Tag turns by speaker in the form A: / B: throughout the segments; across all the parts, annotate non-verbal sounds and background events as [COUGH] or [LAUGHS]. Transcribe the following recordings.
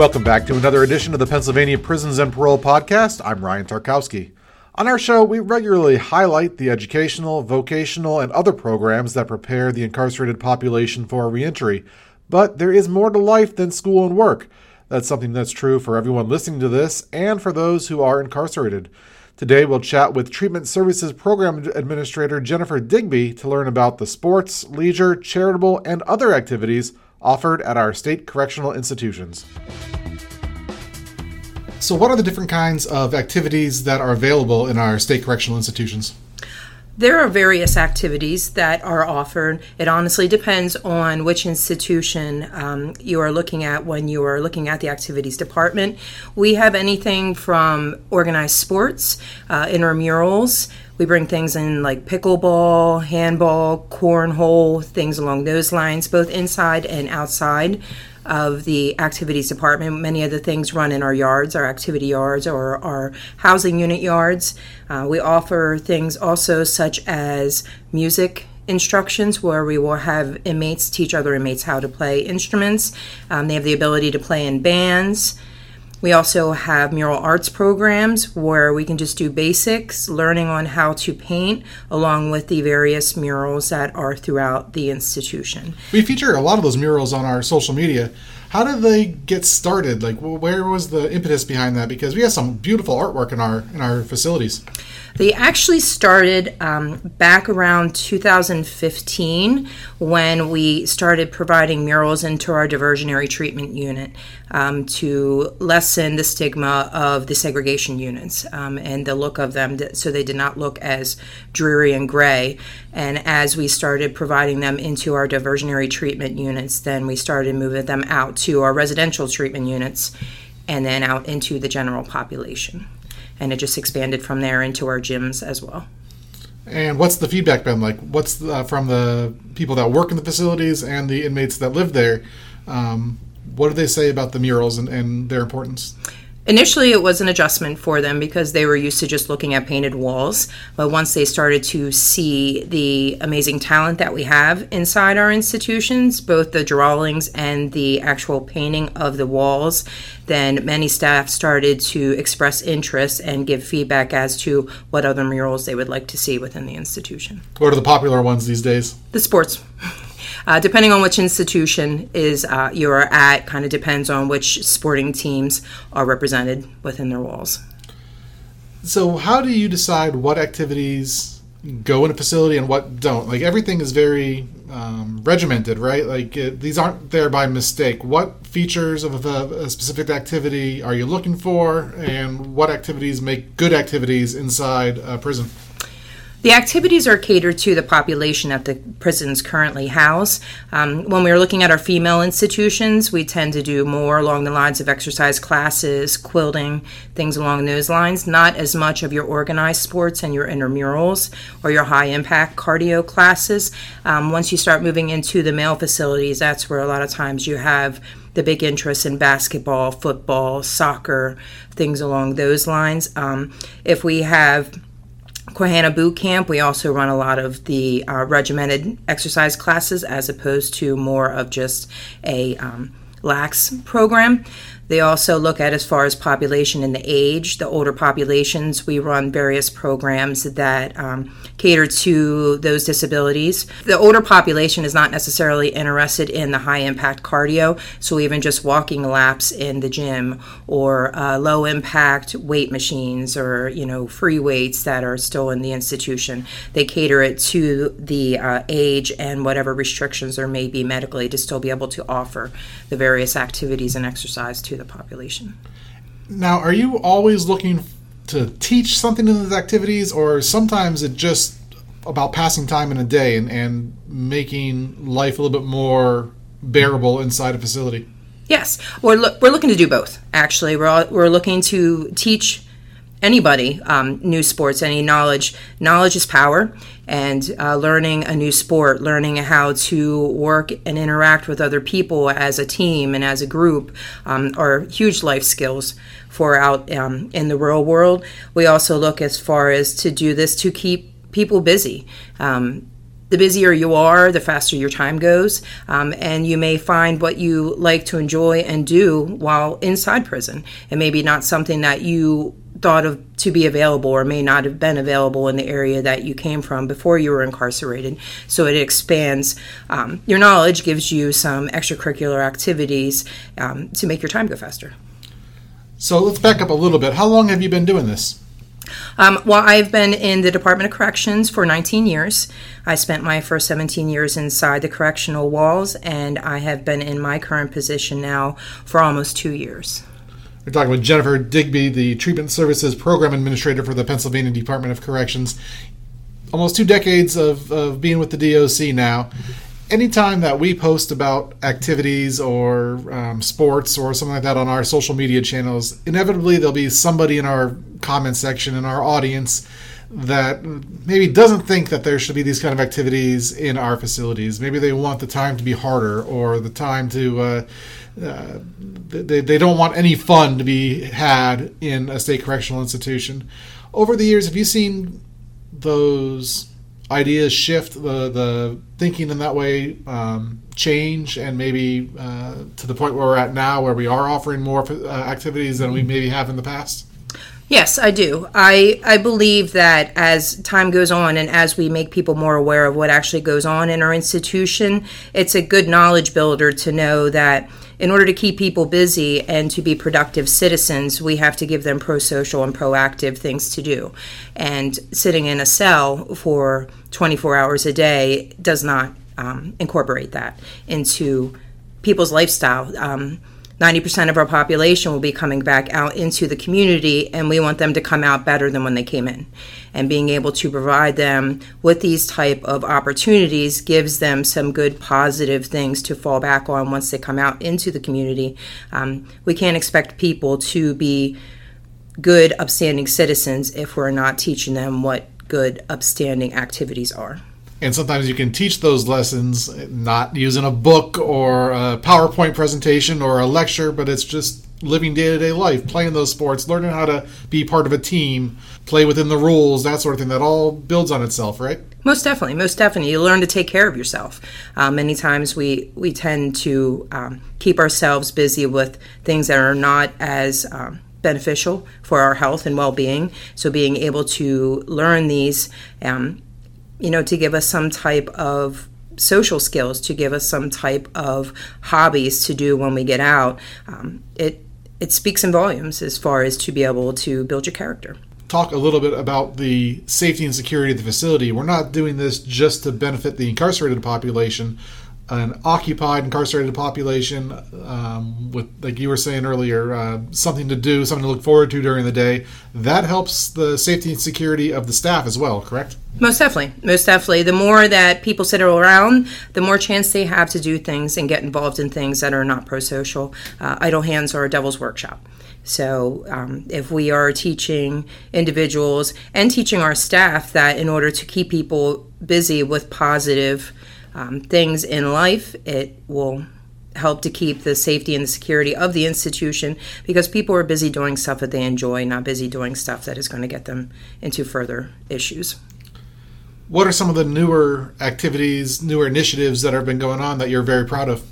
A: Welcome back to another edition of the Pennsylvania Prisons and Parole Podcast. I'm Ryan Tarkowski. On our show, we regularly highlight the educational, vocational, and other programs that prepare the incarcerated population for reentry. But there is more to life than school and work. That's something that's true for everyone listening to this and for those who are incarcerated. Today, we'll chat with Treatment Services Program Administrator Jennifer Digby to learn about the sports, leisure, charitable, and other activities offered at our state correctional institutions. So, what are the different kinds of activities that are available in our state correctional institutions?
B: There are various activities that are offered. It honestly depends on which institution um, you are looking at when you are looking at the activities department. We have anything from organized sports, uh, intramurals. We bring things in like pickleball, handball, cornhole, things along those lines, both inside and outside of the activities department. Many of the things run in our yards, our activity yards, or our housing unit yards. Uh, we offer things also such as music instructions where we will have inmates teach other inmates how to play instruments. Um, they have the ability to play in bands. We also have mural arts programs where we can just do basics, learning on how to paint, along with the various murals that are throughout the institution.
A: We feature a lot of those murals on our social media. How did they get started? Like, where was the impetus behind that? Because we have some beautiful artwork in our in our facilities.
B: They actually started um, back around 2015 when we started providing murals into our diversionary treatment unit um, to lessen the stigma of the segregation units um, and the look of them so they did not look as dreary and gray. And as we started providing them into our diversionary treatment units, then we started moving them out to our residential treatment units and then out into the general population and it just expanded from there into our gyms as well.
A: And what's the feedback been like? What's the, uh, from the people that work in the facilities and the inmates that live there? Um, what do they say about the murals and, and their importance?
B: Initially, it was an adjustment for them because they were used to just looking at painted walls. But once they started to see the amazing talent that we have inside our institutions, both the drawings and the actual painting of the walls, then many staff started to express interest and give feedback as to what other murals they would like to see within the institution.
A: What are the popular ones these days?
B: The sports. Uh, depending on which institution is uh, you're at, kind of depends on which sporting teams are represented within their walls.
A: So, how do you decide what activities go in a facility and what don't? Like everything is very um, regimented, right? Like it, these aren't there by mistake. What features of a, a, specific activity are you looking for, and what activities make good activities inside a prison?
B: The activities are catered to the population that the prisons currently house. Um, when we are looking at our female institutions, we tend to do more along the lines of exercise classes, quilting, things along those lines, not as much of your organized sports and your intramurals or your high impact cardio classes. Um, once you start moving into the male facilities, that's where a lot of times you have the big interest in basketball, football, soccer, things along those lines. Um, if we have Quehanna Boot Camp, we also run a lot of the uh, regimented exercise classes as opposed to more of just a um, lax program. They also look at as far as population and the age, the older populations. We run various programs that um, cater to those disabilities. The older population is not necessarily interested in the high impact cardio, so even just walking laps in the gym or uh, low impact weight machines or you know free weights that are still in the institution. They cater it to the uh, age and whatever restrictions there may be medically to still be able to offer the various activities and exercise to the population.
A: Now, are you always looking to teach something in those activities, or sometimes it just about passing time in a day and, and making life a little bit more bearable inside a facility?
B: Yes, we're, lo- we're looking to do both. Actually, we're all, we're looking to teach anybody um, new sports, any knowledge. Knowledge is power, and uh, learning a new sport, learning how to work and interact with other people as a team and as a group um, are huge life skills for out um, in the real world. We also look as far as to do this to keep people busy. Um, the busier you are, the faster your time goes, um, and you may find what you like to enjoy and do while inside prison. It may be not something that you thought of to be available or may not have been available in the area that you came from before you were incarcerated. So it expands um, your knowledge, gives you some extracurricular activities um, to make your time go faster.
A: So let's back up a little bit. How long have you been doing this?
B: Um, well, I've been in the Department of Corrections for 19 years. I spent my first 17 years inside the correctional walls, and I have been in my current position now for almost two years.
A: We're talking with Jennifer Digby, the Treatment Services Program Administrator for the Pennsylvania Department of Corrections. Almost two decades of, of being with the DOC now. Anytime that we post about activities or um, sports or something like that on our social media channels, inevitably there'll be somebody in our comment section in our audience that maybe doesn't think that there should be these kind of activities in our facilities. Maybe they want the time to be harder or the time to. Uh, uh, they, they don't want any fun to be had in a state correctional institution. Over the years, have you seen those ideas shift, the the thinking in that way um, change, and maybe uh, to the point where we're at now, where we are offering more uh, activities than we maybe have in the past?
B: Yes, I do. I, I believe that as time goes on and as we make people more aware of what actually goes on in our institution, it's a good knowledge builder to know that in order to keep people busy and to be productive citizens, we have to give them pro social and proactive things to do. And sitting in a cell for 24 hours a day does not um, incorporate that into people's lifestyle. Um, 90% of our population will be coming back out into the community, and we want them to come out better than when they came in. And being able to provide them with these type of opportunities gives them some good positive things to fall back on once they come out into the community. Um, we can't expect people to be good, upstanding citizens if we're not teaching them what good, upstanding activities are
A: and sometimes you can teach those lessons not using a book or a PowerPoint presentation or a lecture, but it's just living day to day life, playing those sports, learning how to be part of a team, play within the rules, that sort of thing. That all builds on itself, right?
B: Most definitely, most definitely. You learn to take care of yourself. Um, many times we we tend to um, keep ourselves busy with things that are not as um, beneficial for our health and well being. So being able to learn these um, you know, to give us some type of social skills, to give us some type of hobbies to do when we get out. Um, it it speaks in volumes as far as to be able to build your character.
A: Talk a little bit about the safety and security of the facility. We're not doing this just to benefit the incarcerated population, an occupied, incarcerated population um, with, like you were saying earlier, uh, something to do, something to look forward to during the day. That helps the safety and security of the staff as well, correct?
B: Most definitely. Most definitely. The more that people sit around, the more chance they have to do things and get involved in things that are not pro social. Uh, idle hands are a devil's workshop. So, um, if we are teaching individuals and teaching our staff that in order to keep people busy with positive um, things in life. It will help to keep the safety and the security of the institution because people are busy doing stuff that they enjoy, not busy doing stuff that is going to get them into further issues.
A: What are some of the newer activities, newer initiatives that have been going on that you're very proud of?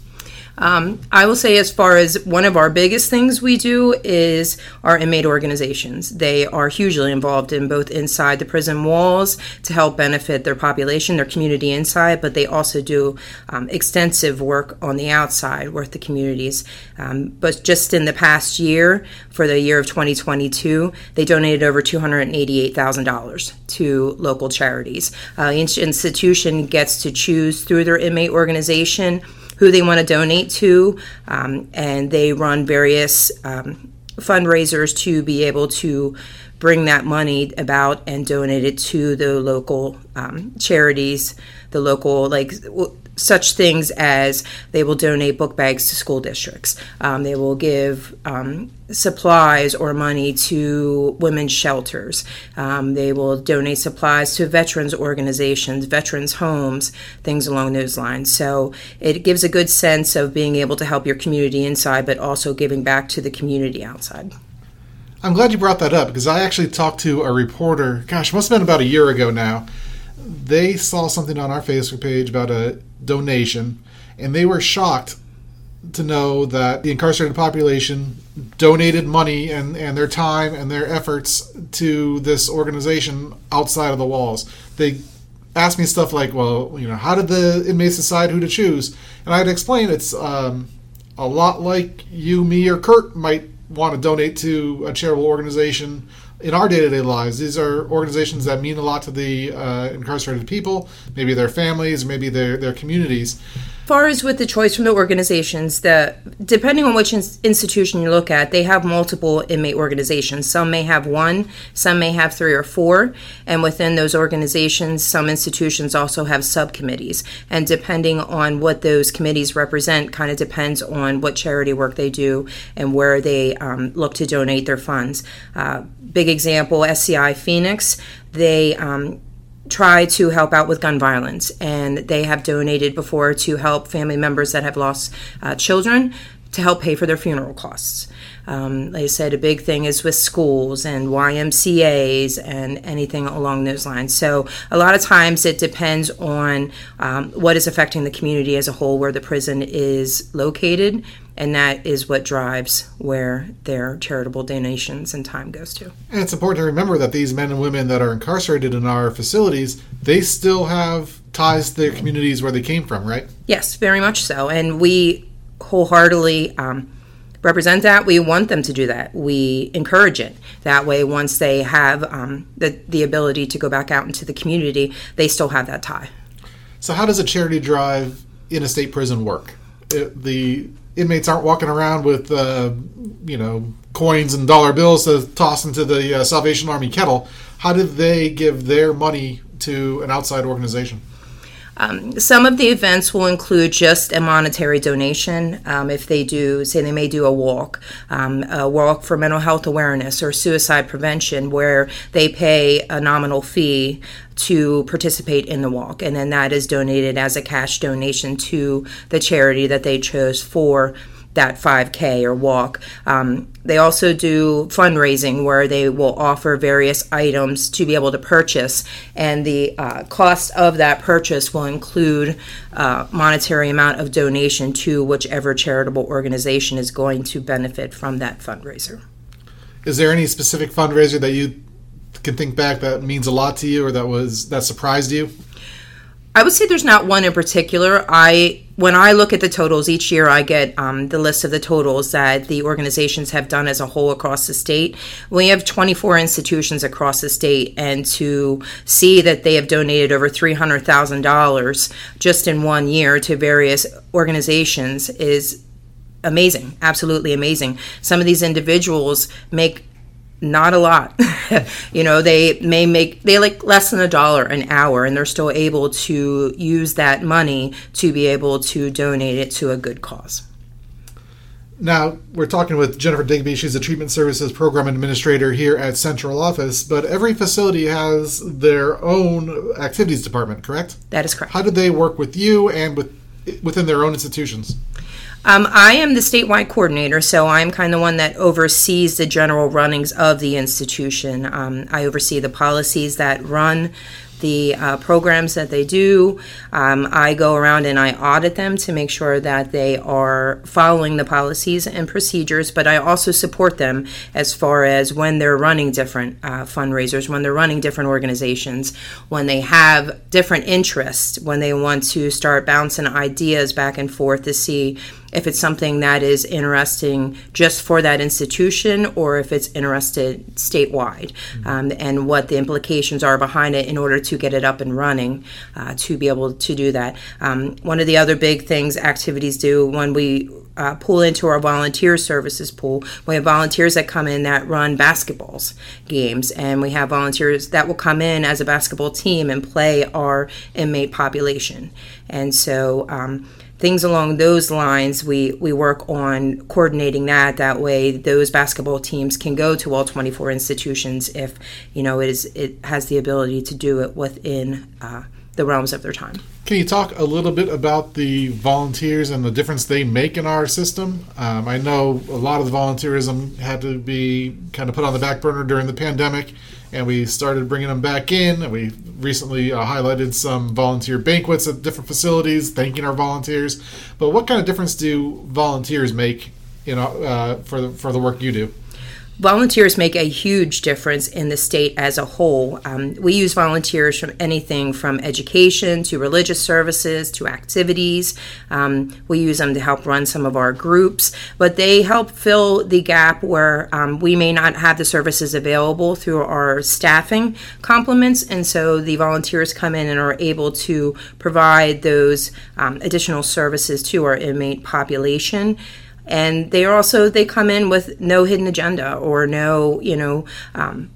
B: Um, I will say, as far as one of our biggest things we do is our inmate organizations. They are hugely involved in both inside the prison walls to help benefit their population, their community inside, but they also do um, extensive work on the outside with the communities. Um, but just in the past year, for the year of 2022, they donated over $288,000 to local charities. Uh, each institution gets to choose through their inmate organization who they want to donate to, um, and they run various um, fundraisers to be able to bring that money about and donate it to the local um, charities, the local like such things as they will donate book bags to school districts. Um, they will give um, supplies or money to women's shelters. Um, they will donate supplies to veterans organizations, veterans homes, things along those lines. So it gives a good sense of being able to help your community inside, but also giving back to the community outside.
A: I'm glad you brought that up because I actually talked to a reporter, gosh, must have been about a year ago now they saw something on our Facebook page about a donation, and they were shocked to know that the incarcerated population donated money and, and their time and their efforts to this organization outside of the walls. They asked me stuff like, well, you know, how did the inmates decide who to choose? And I'd explain it's um, a lot like you, me, or Kurt might want to donate to a charitable organization. In our day-to-day lives these are organizations that mean a lot to the uh, incarcerated people maybe their families maybe their, their communities
B: far as with the choice from the organizations, the depending on which in, institution you look at, they have multiple inmate organizations. Some may have one, some may have three or four, and within those organizations, some institutions also have subcommittees. And depending on what those committees represent, kind of depends on what charity work they do and where they um, look to donate their funds. Uh, big example: SCI Phoenix. They um, try to help out with gun violence, and they have donated before to help family members that have lost uh, children to help pay for their funeral costs. Um, like I said, a big thing is with schools and YMCA's and anything along those lines. So, a lot of times it depends on um, what is affecting the community as a whole, where the prison is located, and that is what drives where their charitable donations and time goes to.
A: And it's important to remember that these men and women that are incarcerated in our facilities, they still have ties to their communities where they came from, right?
B: Yes, very much so. And we wholeheartedly um, represent that. We want them to do that. We encourage it. That way, once they have um, the, the ability to go back out into the community, they still have that tie.
A: So, how does a charity drive in a state prison work? It, the inmates aren't walking around with, uh, you know, coins and dollar bills to toss into the uh, Salvation Army kettle. How do they give their money to an outside organization?
B: Um, some of the events will include just a monetary donation. Um, if they do, say, they may do a walk, um, a walk for mental health awareness or suicide prevention, where they pay a nominal fee to participate in the walk, and then that is donated as a cash donation to the charity that they chose for that 5K or walk. Um, they also do fundraising where they will offer various items to be able to purchase, and the uh, cost of that purchase will include uh, monetary amount of donation to whichever charitable organization is going to benefit from that fundraiser.
A: Is there any specific fundraiser that you can think back that means a lot to you or that was that surprised you?
B: I would say there's not one in particular. I when I look at the totals each year, I get um, the list of the totals that the organizations have done as a whole across the state. We have 24 institutions across the state, and to see that they have donated over $300,000 just in one year to various organizations is amazing, absolutely amazing. Some of these individuals make not a lot. [LAUGHS] you know, they may make they like less than a dollar an hour and they're still able to use that money to be able to donate it to a good cause.
A: Now, we're talking with Jennifer Digby. She's a treatment services program administrator here at Central Office, but every facility has their own activities department, correct?
B: That is correct.
A: How do they work with you and with within their own institutions?
B: Um, I am the statewide coordinator, so I'm kind of the one that oversees the general runnings of the institution. Um, I oversee the policies that run the uh, programs that they do. Um, I go around and I audit them to make sure that they are following the policies and procedures, but I also support them as far as when they're running different uh, fundraisers, when they're running different organizations, when they have different interests, when they want to start bouncing ideas back and forth to see if it's something that is interesting just for that institution or if it's interested statewide mm-hmm. um, and what the implications are behind it in order to get it up and running uh, to be able to do that. Um, one of the other big things activities do when we uh, pull into our volunteer services pool. We have volunteers that come in that run basketballs games, and we have volunteers that will come in as a basketball team and play our inmate population. And so um, things along those lines we we work on coordinating that that way those basketball teams can go to all 24 institutions if you know it is it has the ability to do it within uh, the realms of their time
A: can you talk a little bit about the volunteers and the difference they make in our system um, i know a lot of the volunteerism had to be kind of put on the back burner during the pandemic and we started bringing them back in. And we recently uh, highlighted some volunteer banquets at different facilities, thanking our volunteers. But what kind of difference do volunteers make, you know, uh, for the, for the work you do?
B: Volunteers make a huge difference in the state as a whole. Um, we use volunteers from anything from education to religious services to activities. Um, we use them to help run some of our groups, but they help fill the gap where um, we may not have the services available through our staffing complements. And so the volunteers come in and are able to provide those um, additional services to our inmate population and they are also they come in with no hidden agenda or no you know um,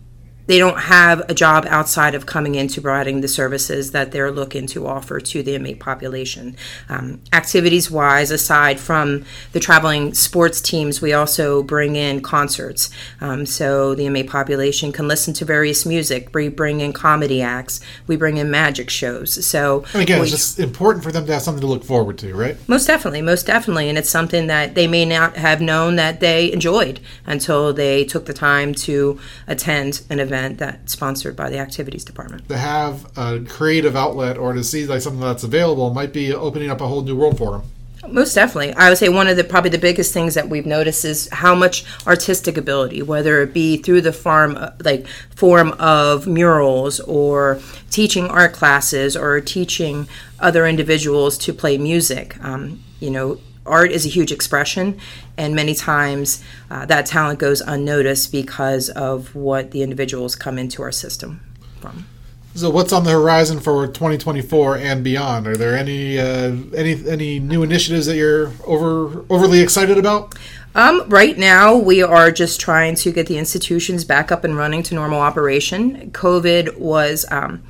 B: they don't have a job outside of coming into providing the services that they're looking to offer to the inmate population. Um, activities wise, aside from the traveling sports teams, we also bring in concerts. Um, so the inmate population can listen to various music. We bring in comedy acts. We bring in magic shows. So
A: and again,
B: we,
A: it's just important for them to have something to look forward to, right?
B: Most definitely, most definitely. And it's something that they may not have known that they enjoyed until they took the time to attend an event event that's sponsored by the activities department.
A: To have a creative outlet or to see like something that's available might be opening up a whole new world for them.
B: Most definitely. I would say one of the probably the biggest things that we've noticed is how much artistic ability, whether it be through the farm like form of murals or teaching art classes or teaching other individuals to play music. Um, you know, art is a huge expression, and many times uh, that talent goes unnoticed because of what the individuals come into our system from.
A: So, what's on the horizon for 2024 and beyond? Are there any uh, any any new initiatives that you're over overly excited about?
B: Um, right now, we are just trying to get the institutions back up and running to normal operation. COVID was um,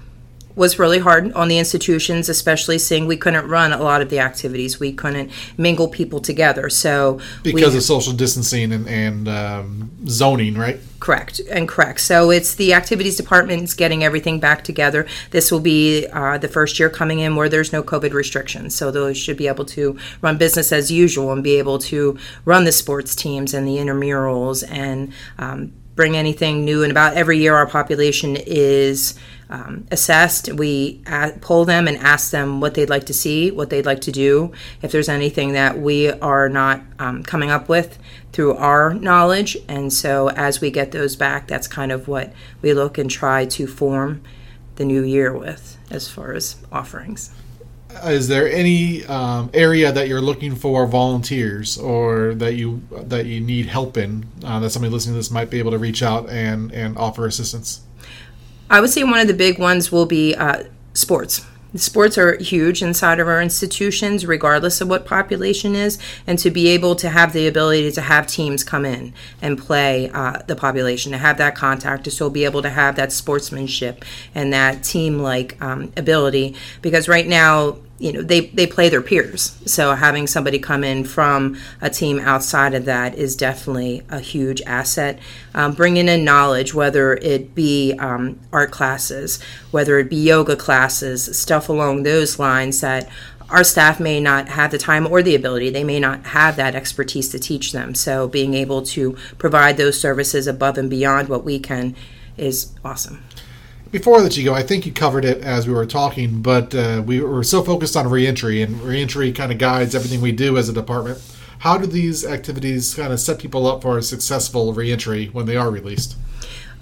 B: was really hard on the institutions, especially seeing we couldn't run a lot of the activities. We couldn't mingle people together. So
A: because we, of social distancing and, and um, zoning, right?
B: Correct and correct. So it's the activities department's getting everything back together. This will be uh, the first year coming in where there's no COVID restrictions. So those should be able to run business as usual and be able to run the sports teams and the intramurals and um, bring anything new. And about every year, our population is um, assessed. We pull them and ask them what they'd like to see, what they'd like to do. If there's anything that we are not um, coming up with through our knowledge, and so as we get those back, that's kind of what we look and try to form the new year with as far as offerings
A: is there any um, area that you're looking for volunteers or that you that you need help in uh, that somebody listening to this might be able to reach out and and offer assistance
B: I would say one of the big ones will be uh, sports. Sports are huge inside of our institutions, regardless of what population is, and to be able to have the ability to have teams come in and play uh, the population, to have that contact, to still be able to have that sportsmanship and that team-like um, ability. Because right now, you know they, they play their peers. So having somebody come in from a team outside of that is definitely a huge asset. Um, bringing in knowledge whether it be um, art classes whether it be yoga classes stuff along those lines that our staff may not have the time or the ability. They may not have that expertise to teach them. So being able to provide those services above and beyond what we can is awesome
A: before let you go, I think you covered it as we were talking, but uh, we were so focused on reentry, and reentry kind of guides everything we do as a department. How do these activities kind of set people up for a successful reentry when they are released?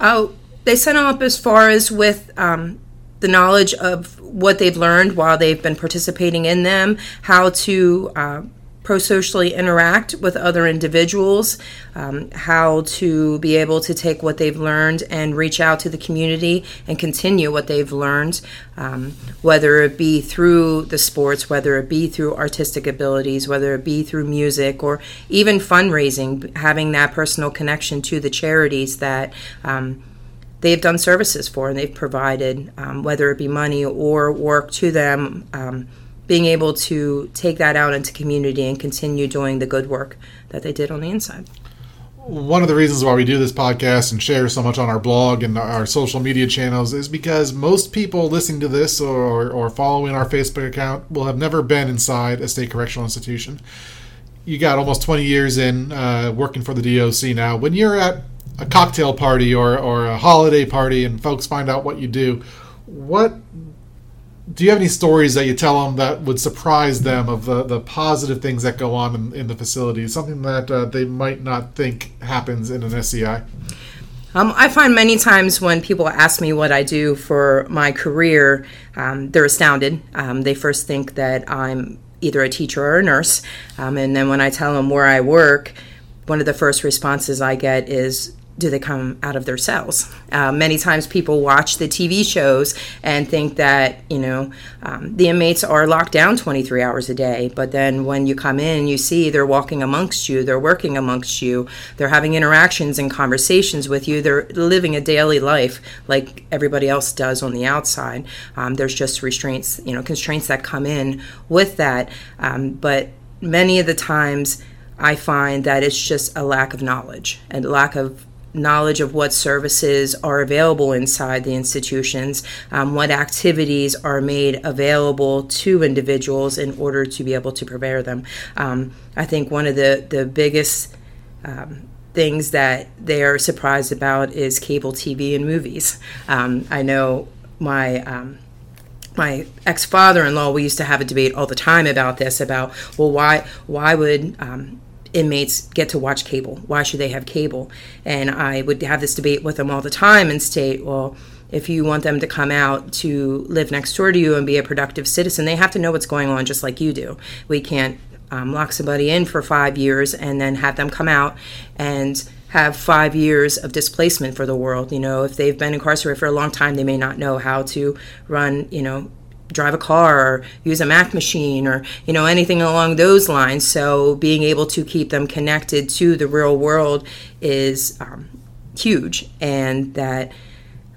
B: Oh, they set them up as far as with um, the knowledge of what they've learned while they've been participating in them, how to uh, pro-socially interact with other individuals, um, how to be able to take what they've learned and reach out to the community and continue what they've learned, um, whether it be through the sports, whether it be through artistic abilities, whether it be through music, or even fundraising, having that personal connection to the charities that. Um, they've done services for and they've provided, um, whether it be money or work to them um, being able to take that out into community and continue doing the good work that they did on the inside.
A: One of the reasons why we do this podcast and share so much on our blog and our social media channels is because most people listening to this or, or following our Facebook account will have never been inside a state correctional institution. You got almost 20 years in uh, working for the DOC now. When you're at a cocktail party or, or a holiday party and folks find out what you do, what do you have any stories that you tell them that would surprise them of the, the positive things that go on in, in the facility? Something that uh, they might not think happens in an SCI?
B: Um, I find many times when people ask me what I do for my career, um, they're astounded. Um, they first think that I'm either a teacher or a nurse. Um, and then when I tell them where I work, one of the first responses I get is, do they come out of their cells? Uh, many times people watch the TV shows and think that, you know, um, the inmates are locked down 23 hours a day. But then when you come in, you see they're walking amongst you, they're working amongst you, they're having interactions and conversations with you, they're living a daily life like everybody else does on the outside. Um, there's just restraints, you know, constraints that come in with that. Um, but many of the times, I find that it's just a lack of knowledge and lack of knowledge of what services are available inside the institutions, um, what activities are made available to individuals in order to be able to prepare them. Um, I think one of the, the biggest um, things that they are surprised about is cable TV and movies. Um, I know my um, my ex father in law, we used to have a debate all the time about this about, well, why, why would um, inmates get to watch cable? Why should they have cable? And I would have this debate with them all the time and state, well, if you want them to come out to live next door to you and be a productive citizen, they have to know what's going on just like you do. We can't um, lock somebody in for five years and then have them come out and have five years of displacement for the world. You know, if they've been incarcerated for a long time, they may not know how to run, you know, drive a car or use a Mac machine or you know anything along those lines. So being able to keep them connected to the real world is um, huge, and that.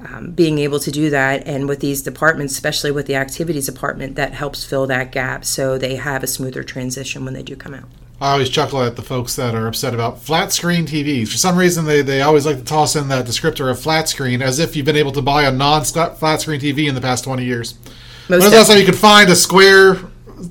B: Um, being able to do that and with these departments especially with the activities department that helps fill that gap so they have a smoother transition when they do come out
A: I always chuckle at the folks that are upset about flat screen TVs. For some reason, they, they always like to toss in that descriptor of flat screen as if you've been able to buy a non flat screen TV in the past 20 years. Most last time you could find a square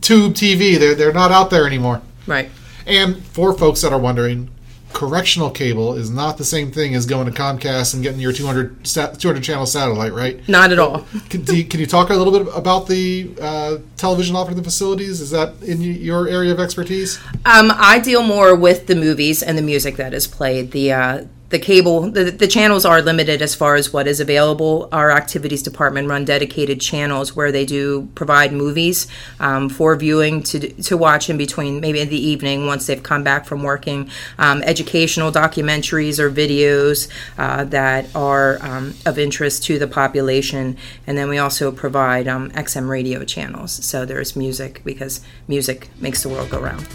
A: tube TV? They're, they're not out there anymore.
B: Right.
A: And for folks that are wondering, correctional cable is not the same thing as going to Comcast and getting your 200, 200 channel satellite, right?
B: Not at all. [LAUGHS]
A: can, you, can you talk a little bit about the uh, television offered the facilities? Is that in your area of expertise?
B: Um, I deal more with the movies and the music that is played. The uh, the cable the, the channels are limited as far as what is available. Our activities department run dedicated channels where they do provide movies um, for viewing to, to watch in between maybe in the evening once they've come back from working. Um, educational documentaries or videos uh, that are um, of interest to the population. And then we also provide um, xm radio channels. So there's music because music makes the world go round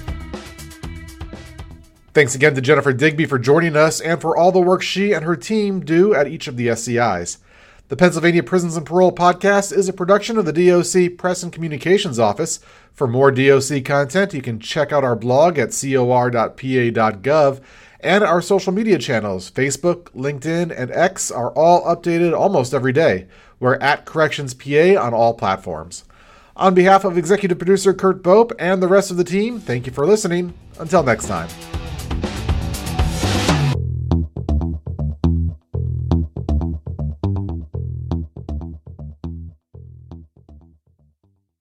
A: Thanks again to Jennifer Digby for joining us and for all the work she and her team do at each of the SCIs. The Pennsylvania Prisons and Parole podcast is a production of the DOC Press and Communications Office. For more DOC content, you can check out our blog at cor.pa.gov and our social media channels, Facebook, LinkedIn, and X, are all updated almost every day. We're at Corrections PA on all platforms. On behalf of executive producer Kurt Bope and the rest of the team, thank you for listening. Until next time.